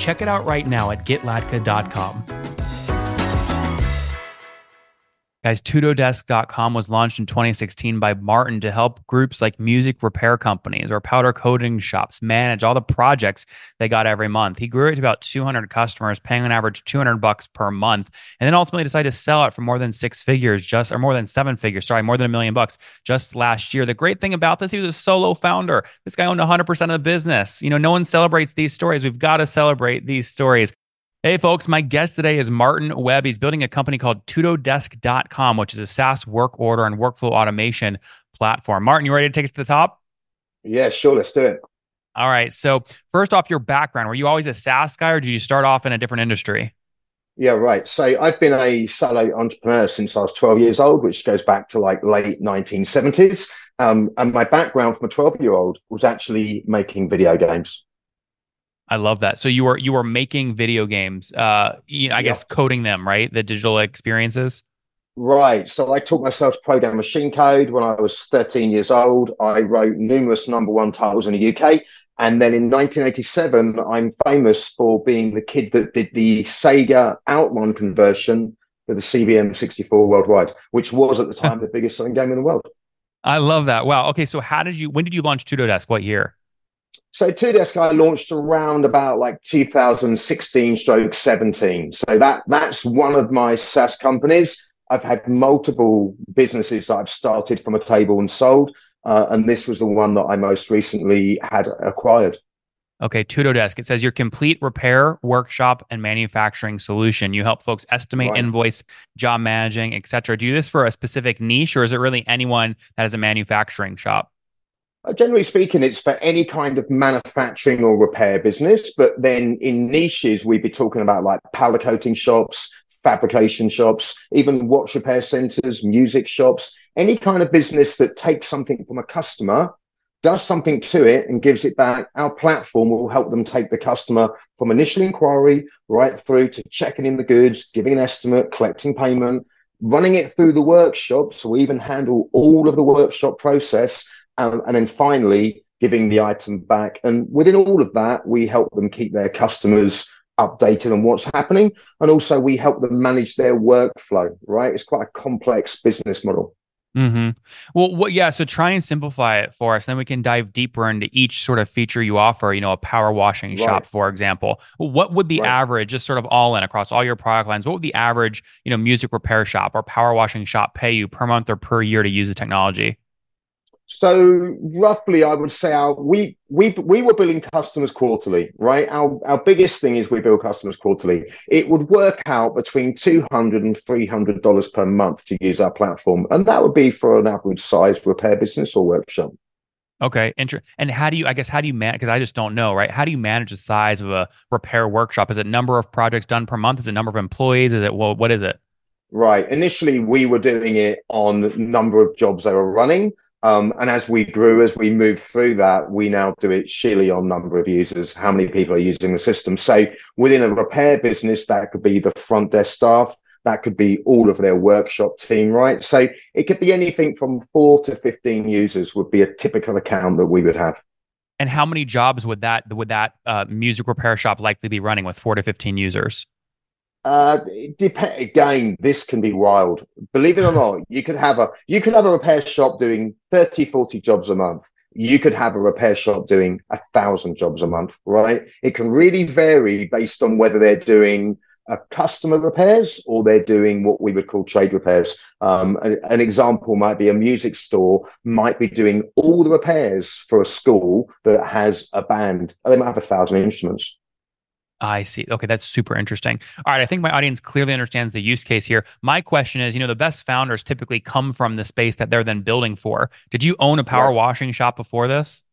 Check it out right now at getlatka.com. Guys, TudoDesk.com was launched in 2016 by Martin to help groups like music repair companies or powder coating shops manage all the projects they got every month. He grew it to about 200 customers, paying on average 200 bucks per month, and then ultimately decided to sell it for more than six figures, just or more than seven figures. Sorry, more than a million bucks just last year. The great thing about this, he was a solo founder. This guy owned 100% of the business. You know, no one celebrates these stories. We've got to celebrate these stories. Hey, folks, my guest today is Martin Webb. He's building a company called TudoDesk.com, which is a SaaS work order and workflow automation platform. Martin, you ready to take us to the top? Yeah, sure. Let's do it. All right. So, first off, your background. Were you always a SaaS guy or did you start off in a different industry? Yeah, right. So, I've been a solo entrepreneur since I was 12 years old, which goes back to like late 1970s. Um, and my background from a 12 year old was actually making video games. I love that. So you were you were making video games, uh, you know, I guess coding them, right? The digital experiences. Right. So I taught myself to program machine code when I was 13 years old. I wrote numerous number one titles in the UK. And then in 1987, I'm famous for being the kid that did the Sega Outrun conversion for the CBM 64 worldwide, which was at the time the biggest selling game in the world. I love that. Wow. Okay. So how did you, when did you launch TudoDesk? What year? So TudoDesk I launched around about like 2016 stroke 17. So that that's one of my SaaS companies. I've had multiple businesses that I've started from a table and sold. Uh, and this was the one that I most recently had acquired. Okay, TudoDesk. It says your complete repair, workshop, and manufacturing solution. You help folks estimate, right. invoice, job managing, etc. Do you do this for a specific niche, or is it really anyone that has a manufacturing shop? Uh, generally speaking, it's for any kind of manufacturing or repair business. But then in niches, we'd be talking about like powder coating shops, fabrication shops, even watch repair centers, music shops, any kind of business that takes something from a customer, does something to it, and gives it back. Our platform will help them take the customer from initial inquiry right through to checking in the goods, giving an estimate, collecting payment, running it through the workshop. So we even handle all of the workshop process um, and then finally giving the item back. And within all of that, we help them keep their customers updated on what's happening. And also we help them manage their workflow, right? It's quite a complex business model. Mm-hmm. Well, what, yeah. So try and simplify it for us. Then we can dive deeper into each sort of feature you offer. You know, a power washing right. shop, for example. What would the right. average, just sort of all in across all your product lines, what would the average, you know, music repair shop or power washing shop pay you per month or per year to use the technology? So roughly, I would say our we we we were billing customers quarterly, right? Our our biggest thing is we bill customers quarterly. It would work out between two hundred and three hundred dollars per month to use our platform, and that would be for an average size repair business or workshop. Okay, inter- and how do you? I guess how do you manage? Because I just don't know, right? How do you manage the size of a repair workshop? Is it number of projects done per month? Is it number of employees? Is it well, what is it? Right. Initially, we were doing it on number of jobs they were running. Um, and as we grew, as we moved through that, we now do it sheerly on number of users, how many people are using the system. So within a repair business, that could be the front desk staff, that could be all of their workshop team, right? So it could be anything from four to 15 users would be a typical account that we would have. And how many jobs would that would that uh, music repair shop likely be running with four to 15 users? Uh, again, this can be wild. Believe it or not, you could have a you could have a repair shop doing 30, 40 jobs a month. You could have a repair shop doing a thousand jobs a month, right? It can really vary based on whether they're doing a customer repairs or they're doing what we would call trade repairs. Um, an, an, example might be a music store might be doing all the repairs for a school that has a band. They might have a thousand instruments. I see. Okay, that's super interesting. All right, I think my audience clearly understands the use case here. My question is, you know, the best founders typically come from the space that they're then building for. Did you own a power yeah. washing shop before this?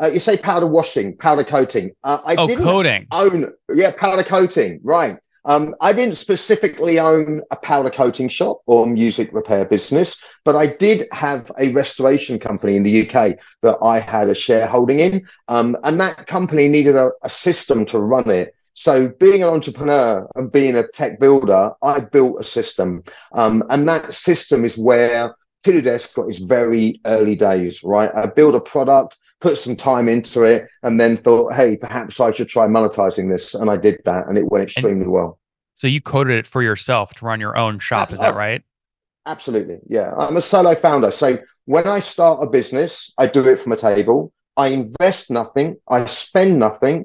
Uh, you say powder washing, powder coating. Uh, I oh, didn't coating. own, yeah, powder coating, right. Um, I didn't specifically own a powder coating shop or music repair business, but I did have a restoration company in the UK that I had a shareholding in. Um, and that company needed a, a system to run it. So, being an entrepreneur and being a tech builder, I built a system. Um, and that system is where Desk got its very early days, right? I built a product, put some time into it, and then thought, hey, perhaps I should try monetizing this. And I did that, and it went extremely and well. So you coded it for yourself to run your own shop, is that right? Absolutely. Yeah. I'm a solo founder. So when I start a business, I do it from a table. I invest nothing, I spend nothing,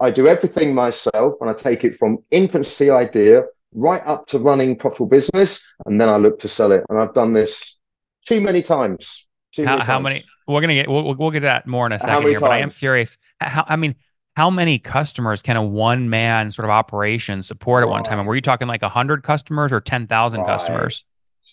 I do everything myself, and I take it from infancy idea right up to running profitable business, and then I look to sell it. And I've done this too many times. Too how, many how many? We're gonna get. We'll, we'll get that more in a second here. Times? But I am curious. How? I mean, how many customers can a one man sort of operation support at right. one time? And were you talking like hundred customers or ten thousand right. customers?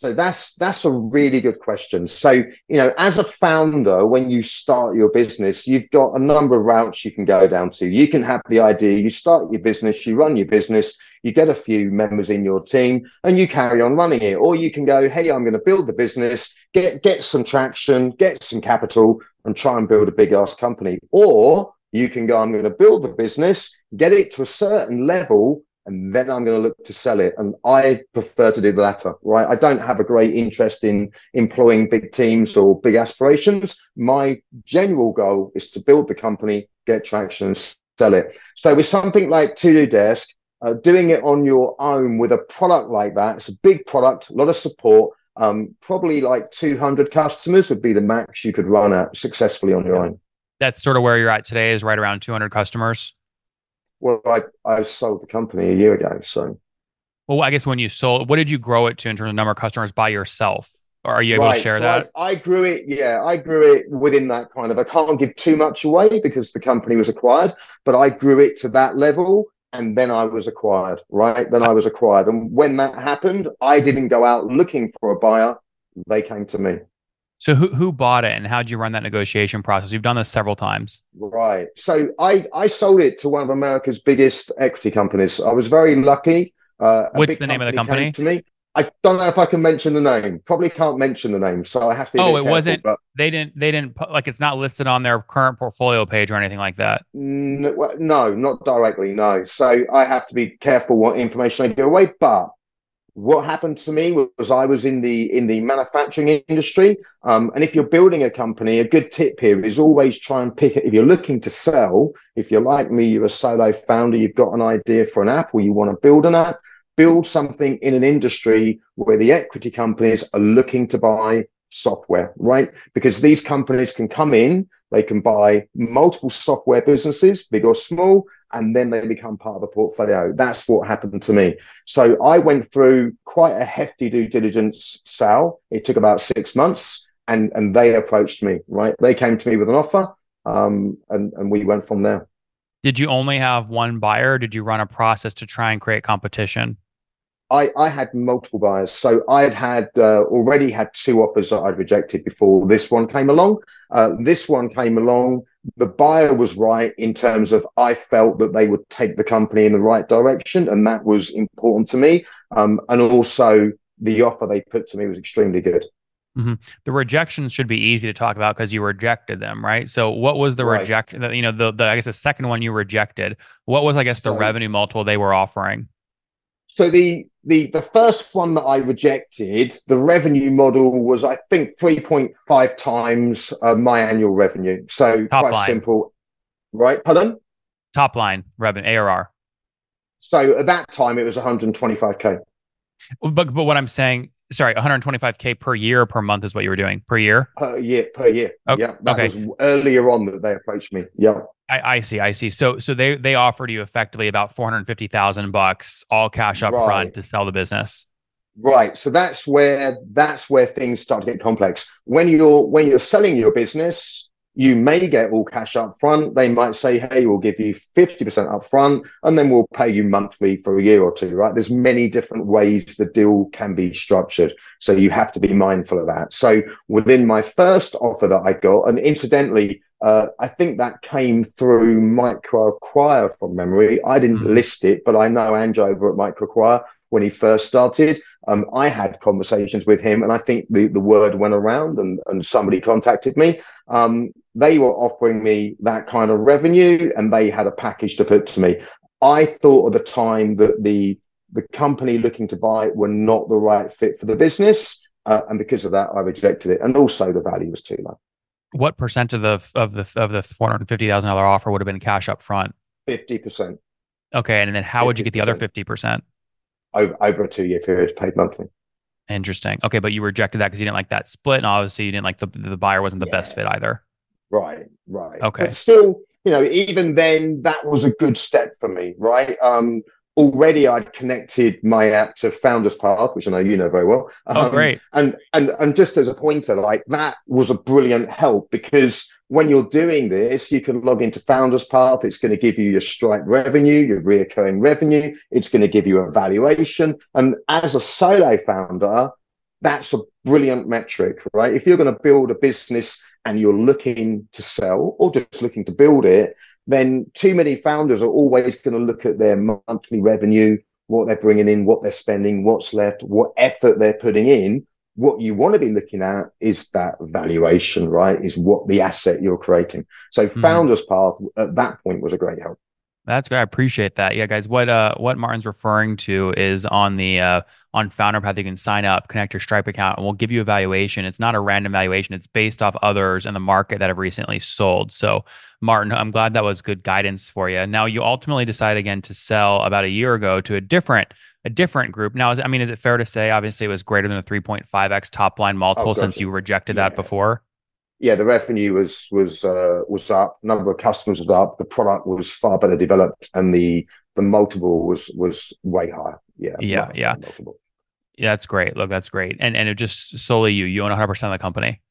So that's that's a really good question. So you know, as a founder, when you start your business, you've got a number of routes you can go down to. You can have the idea, you start your business, you run your business, you get a few members in your team, and you carry on running it. Or you can go, hey, I'm going to build the business, get get some traction, get some capital, and try and build a big ass company. Or you can go, I'm going to build the business, get it to a certain level, and then I'm going to look to sell it. And I prefer to do the latter, right? I don't have a great interest in employing big teams or big aspirations. My general goal is to build the company, get traction, and sell it. So with something like TudoDesk, uh, doing it on your own with a product like that, it's a big product, a lot of support. Um, probably like 200 customers would be the max you could run at successfully on your own. That's sort of where you're at today, is right around 200 customers. Well, I, I sold the company a year ago. So, well, I guess when you sold, what did you grow it to in terms of number of customers by yourself? Or are you able right. to share so that? I, I, grew it. Yeah, I grew it within that kind of. I can't give too much away because the company was acquired, but I grew it to that level, and then I was acquired. Right, then I was acquired, and when that happened, I didn't go out looking for a buyer; they came to me. So who who bought it and how did you run that negotiation process? You've done this several times. Right. So I I sold it to one of America's biggest equity companies. I was very lucky. Uh, What's the name of the company? To me. I don't know if I can mention the name. Probably can't mention the name, so I have to. oh, it wasn't. But... They didn't. They didn't. Like it's not listed on their current portfolio page or anything like that. No, no, not directly. No. So I have to be careful what information I give away. But what happened to me was I was in the in the manufacturing industry, um, and if you're building a company, a good tip here is always try and pick. If you're looking to sell, if you're like me, you're a solo founder, you've got an idea for an app, or you want to build an app, build something in an industry where the equity companies are looking to buy software, right? Because these companies can come in, they can buy multiple software businesses, big or small, and then they become part of a portfolio. That's what happened to me. So I went through quite a hefty due diligence sale. It took about six months, and and they approached me. Right, they came to me with an offer, um, and and we went from there. Did you only have one buyer? did you run a process to try and create competition? I, I had multiple buyers. So I had had uh, already had two offers that I'd rejected before this one came along. Uh, this one came along. The buyer was right in terms of I felt that they would take the company in the right direction, and that was important to me. Um, and also, the offer they put to me was extremely good. Mm-hmm. The rejections should be easy to talk about because you rejected them, right? So, what was the right. reject? You know, the, the I guess the second one you rejected. What was I guess the revenue multiple they were offering? So the the the first one that I rejected, the revenue model was I think three point five times uh, my annual revenue. So Top quite line. simple, right? Pardon? Top line revenue ARR. So at that time it was 125k. But but what I'm saying, sorry, 125k per year per month is what you were doing per year. Per year, per year. Oh, yeah, that okay. was earlier on that they approached me. Yeah. I, I, see, I see. So, so they they offered you effectively about four hundred fifty thousand bucks, all cash up right. front to sell the business. Right. So that's where that's where things start to get complex. When you're when you're selling your business, you may get all cash up front. They might say, hey, we'll give you 50% up front and then we'll pay you monthly for a year or two, right? There's many different ways the deal can be structured. So you have to be mindful of that. So within my first offer that I got, and incidentally, uh, I think that came through Microacquire from memory. I didn't mm-hmm. list it, but I know Andrew over at Microacquire when he first started. Um, I had conversations with him, and I think the, the word went around, and, and somebody contacted me. Um, they were offering me that kind of revenue, and they had a package to put to me. I thought at the time that the the company looking to buy it were not the right fit for the business, uh, and because of that, I rejected it. And also, the value was too low. What percent of the of the of the four hundred fifty thousand dollar offer would have been cash up front? Fifty percent. Okay, and then how 50%. would you get the other fifty percent? Over over a two year period, paid monthly. Interesting. Okay, but you rejected that because you didn't like that split, and obviously you didn't like the the buyer wasn't the yeah. best fit either. Right, right. Okay. But still, you know, even then, that was a good step for me, right? Um, already I'd connected my app to Founders Path, which I know you know very well. Oh, um, oh, great! And and and just as a pointer, like that was a brilliant help because when you're doing this, you can log into Founders Path. It's going to give you your Stripe revenue, your reoccurring revenue. It's going to give you a valuation. And as a solo founder, that's a brilliant metric, right? If you're going to build a business and you're looking to sell or just looking to build it, then too many founders are always going to look at their monthly revenue, what they're bringing in, what they're spending, what's left, what effort they're putting in. What you want to be looking at is that valuation, right? Is what the asset you're creating. So, mm-hmm. Founders Path at that point was a great help. That's great. I appreciate that. Yeah, guys. What uh what Martin's referring to is on the uh on Founder Path, you can sign up, connect your Stripe account, and we'll give you a valuation. It's not a random valuation, it's based off others in the market that have recently sold. So, Martin, I'm glad that was good guidance for you. Now you ultimately decide again to sell about a year ago to a different a different group. Now, is, I mean, is it fair to say obviously it was greater than a 3.5x top line multiple oh, since you rejected yeah. that before? Yeah, the revenue was was uh, was up, number of customers was up, the product was far better developed, and the the multiple was was way higher. Yeah, yeah, yeah. Multiple. Yeah, that's great. Look, that's great. And and it just solely you. You own 100 percent of the company.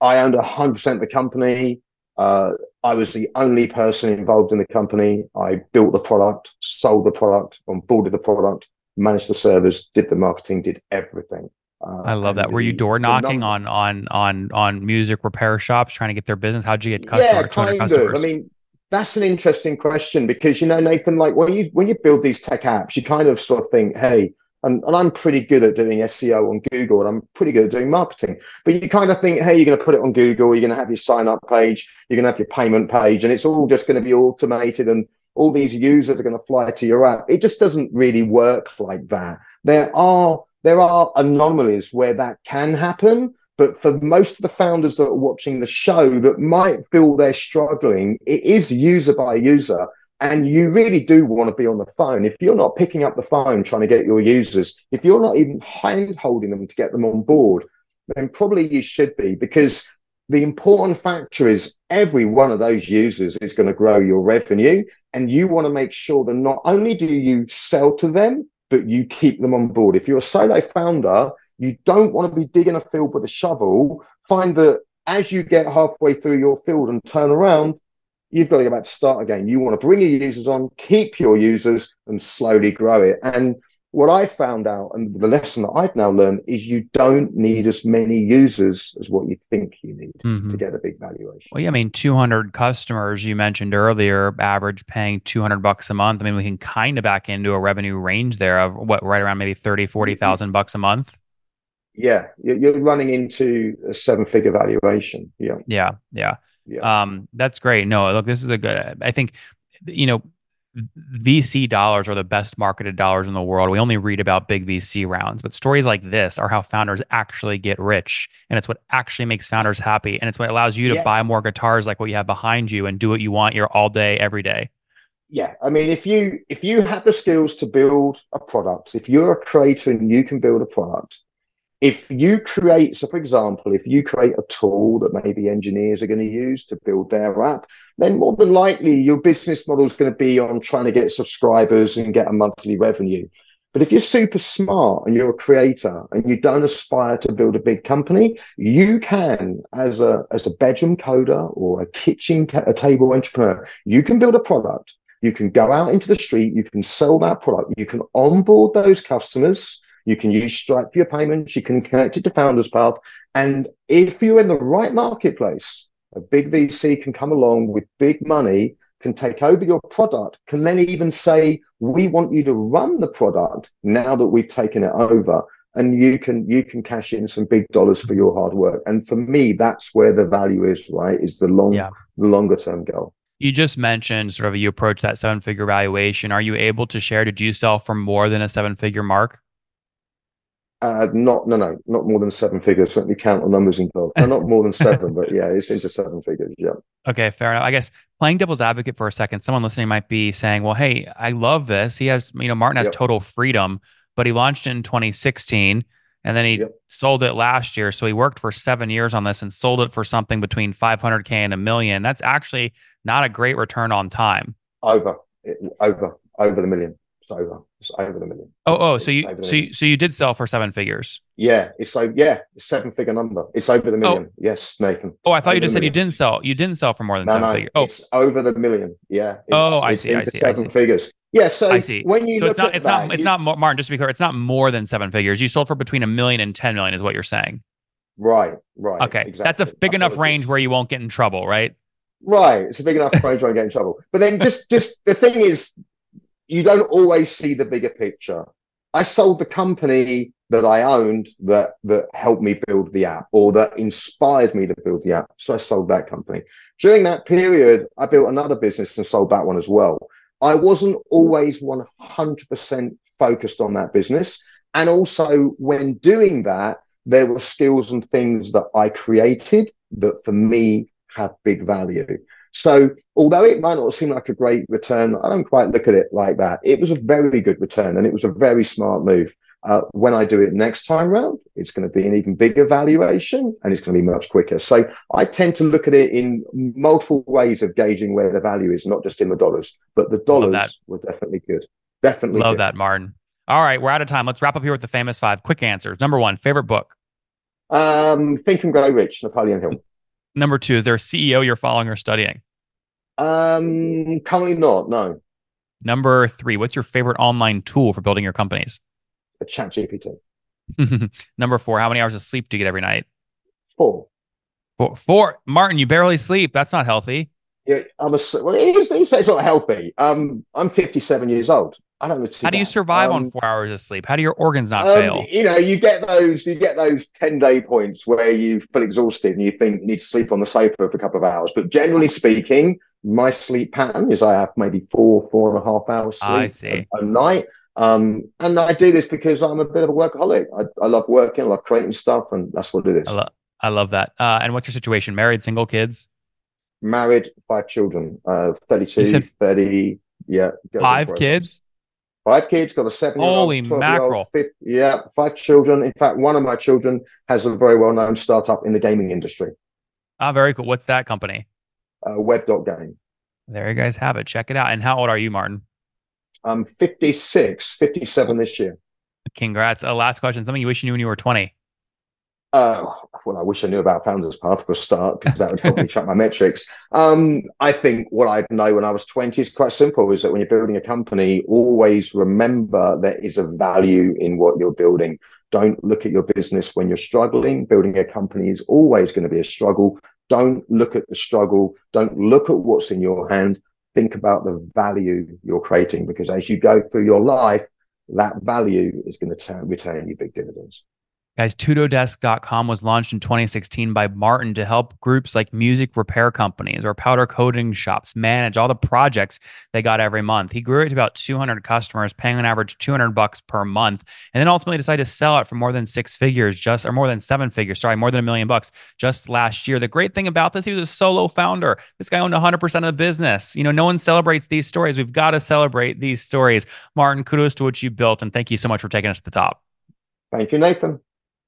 I owned 100 percent of the company. Uh, I was the only person involved in the company. I built the product, sold the product, onboarded the product, managed the servers, did the marketing, did everything. Uh, I love that. Were you door knocking on on on on music repair shops trying to get their business? How'd you get customers? Yeah, kind customers? of. I mean, that's an interesting question because you know, Nathan, like when you when you build these tech apps, you kind of sort of think, hey, and, and I'm pretty good at doing SEO on Google and I'm pretty good at doing marketing. But you kind of think, hey, you're going to put it on Google, you're going to have your sign up page, you're going to have your payment page, and it's all just going to be automated and all these users are going to fly to your app. It just doesn't really work like that. There are there are anomalies where that can happen. But for most of the founders that are watching the show that might feel they're struggling, it is user by user. And you really do want to be on the phone. If you're not picking up the phone trying to get your users, if you're not even hand holding them to get them on board, then probably you should be because the important factor is every one of those users is going to grow your revenue. And you want to make sure that not only do you sell to them, but you keep them on board. If you're a solo founder, you don't want to be digging a field with a shovel. Find that as you get halfway through your field and turn around, you've got to go back to start again. You want to bring your users on, keep your users, and slowly grow it. And what I found out, and the lesson that I've now learned, is you don't need as many users as what you think you need mm-hmm. to get a big valuation. Well, yeah, I mean, 200 customers you mentioned earlier, average paying 200 bucks a month. I mean, we can kind of back into a revenue range there of what, right around maybe 30, 40,000 bucks a month. Yeah, you're running into a seven figure valuation. Yeah. Yeah. Yeah. Yeah. Um, that's great. No, look, this is a good, I think, you know, VC dollars are the best marketed dollars in the world. We only read about big VC rounds, but stories like this are how founders actually get rich. And it's what actually makes founders happy. And it's what allows you to yeah. buy more guitars like what you have behind you and do what you want your all day, every day. Yeah. I mean, if you if you have the skills to build a product, if you're a creator and you can build a product, if you create, so for example, if you create a tool that maybe engineers are going to use to build their app, then more than likely your business model is going to be on trying to get subscribers and get a monthly revenue. But if you're super smart and you're a creator and you don't aspire to build a big company, you can, as a as a bedroom coder or a kitchen a table entrepreneur, you can build a product. You can go out into the street. You can sell that product. You can onboard those customers. You can use Stripe for your payments. You can connect it to Founders Path. And if you're in the right marketplace, a big VC can come along with big money can take over your product, can then even say, we want you to run the product now that we've taken it over. And you can you can cash in some big dollars for your hard work. And for me, that's where the value is, right? Is the long yeah. the longer term goal. You just mentioned sort of you approach that seven figure valuation. Are you able to share? Did you sell for more than a seven figure mark? Uh, not no no not more than seven figures. Let me count the numbers involved. No, not more than seven, but yeah, it's into seven figures. Yeah. Okay, fair enough. I guess playing devil's advocate for a second, someone listening might be saying, "Well, hey, I love this. He has, you know, Martin has yep. total freedom, but he launched in 2016." And then he yep. sold it last year. So he worked for seven years on this and sold it for something between 500K and a million. That's actually not a great return on time. Over, over, over the million. It's over. It's over the million. Oh, oh, so you, so you, so you did sell for seven figures. Yeah, it's so yeah, seven figure number. It's over the oh. million. Oh. Yes, Nathan. Oh, I thought you just said you didn't sell. You didn't sell for more than no, seven no, figures. Oh, it's over the million. Yeah. oh, I see. I see. Seven I see. figures. Yeah. So I see. When you so it's not, it's that, not, it's not Martin. Just to be clear, it's not more than seven figures. You sold for between a million and ten million, is what you're saying. Right. Right. Okay. Exactly. That's a big enough range where you won't get in trouble, right? Right. It's a big enough range where I get in trouble. But then just, just the thing is, you don't always see the bigger picture. I sold the company that I owned that that helped me build the app or that inspired me to build the app. So I sold that company. During that period, I built another business and sold that one as well. I wasn't always 100% focused on that business. And also, when doing that, there were skills and things that I created that for me had big value. So, although it might not seem like a great return, I don't quite look at it like that. It was a very good return and it was a very smart move. Uh, when I do it next time round, it's going to be an even bigger valuation and it's going to be much quicker. So, I tend to look at it in multiple ways of gauging where the value is, not just in the dollars, but the dollars were definitely good. Definitely. Love good. that, Martin. All right, we're out of time. Let's wrap up here with the famous five quick answers. Number one, favorite book? Um, Think and Grow Rich, Napoleon Hill. Number two, is there a CEO you're following or studying? Um, currently not. No. Number three, what's your favorite online tool for building your companies? A Chat GPT. Number four, how many hours of sleep do you get every night? Four. Four. Four. Martin, you barely sleep. That's not healthy. Yeah, I'm a. Well, it's, it's not healthy. Um, I'm 57 years old. I don't know. How do you survive um, on four hours of sleep? How do your organs not um, fail? You know, you get those, you get those ten day points where you feel exhausted and you think you need to sleep on the sofa for a couple of hours. But generally speaking, my sleep pattern is I have maybe four, four and a half hours sleep. A, a night. Um, and I do this because I'm a bit of a workaholic. I, I love working, I love creating stuff, and that's what it is. I, lo- I love that. Uh, and what's your situation? Married, single, kids? Married, five children, uh, 32, 30. Yeah. Five kids? Five kids, got a seven year old. Holy mackerel. yeah, five children. In fact, one of my children has a very well known startup in the gaming industry. Ah, very cool. What's that company? Uh, Web.game. There you guys have it. Check it out. And how old are you, Martin? I'm 56, 57 this year. Congrats. Uh, last question. Something you wish you knew when you were 20. Uh, well, I wish I knew about Founders Path for a start because that would help me track my metrics. Um, I think what I know when I was 20 is quite simple is that when you're building a company, always remember there is a value in what you're building. Don't look at your business when you're struggling. Building a company is always going to be a struggle. Don't look at the struggle. Don't look at what's in your hand. Think about the value you're creating because as you go through your life, that value is going to return you big dividends. Guys, TudoDesk.com was launched in 2016 by Martin to help groups like music repair companies or powder coating shops manage all the projects they got every month. He grew it to about 200 customers, paying on average 200 bucks per month, and then ultimately decided to sell it for more than six figures, just or more than seven figures. Sorry, more than a million bucks just last year. The great thing about this, he was a solo founder. This guy owned 100% of the business. You know, no one celebrates these stories. We've got to celebrate these stories. Martin, kudos to what you built, and thank you so much for taking us to the top. Thank you, Nathan.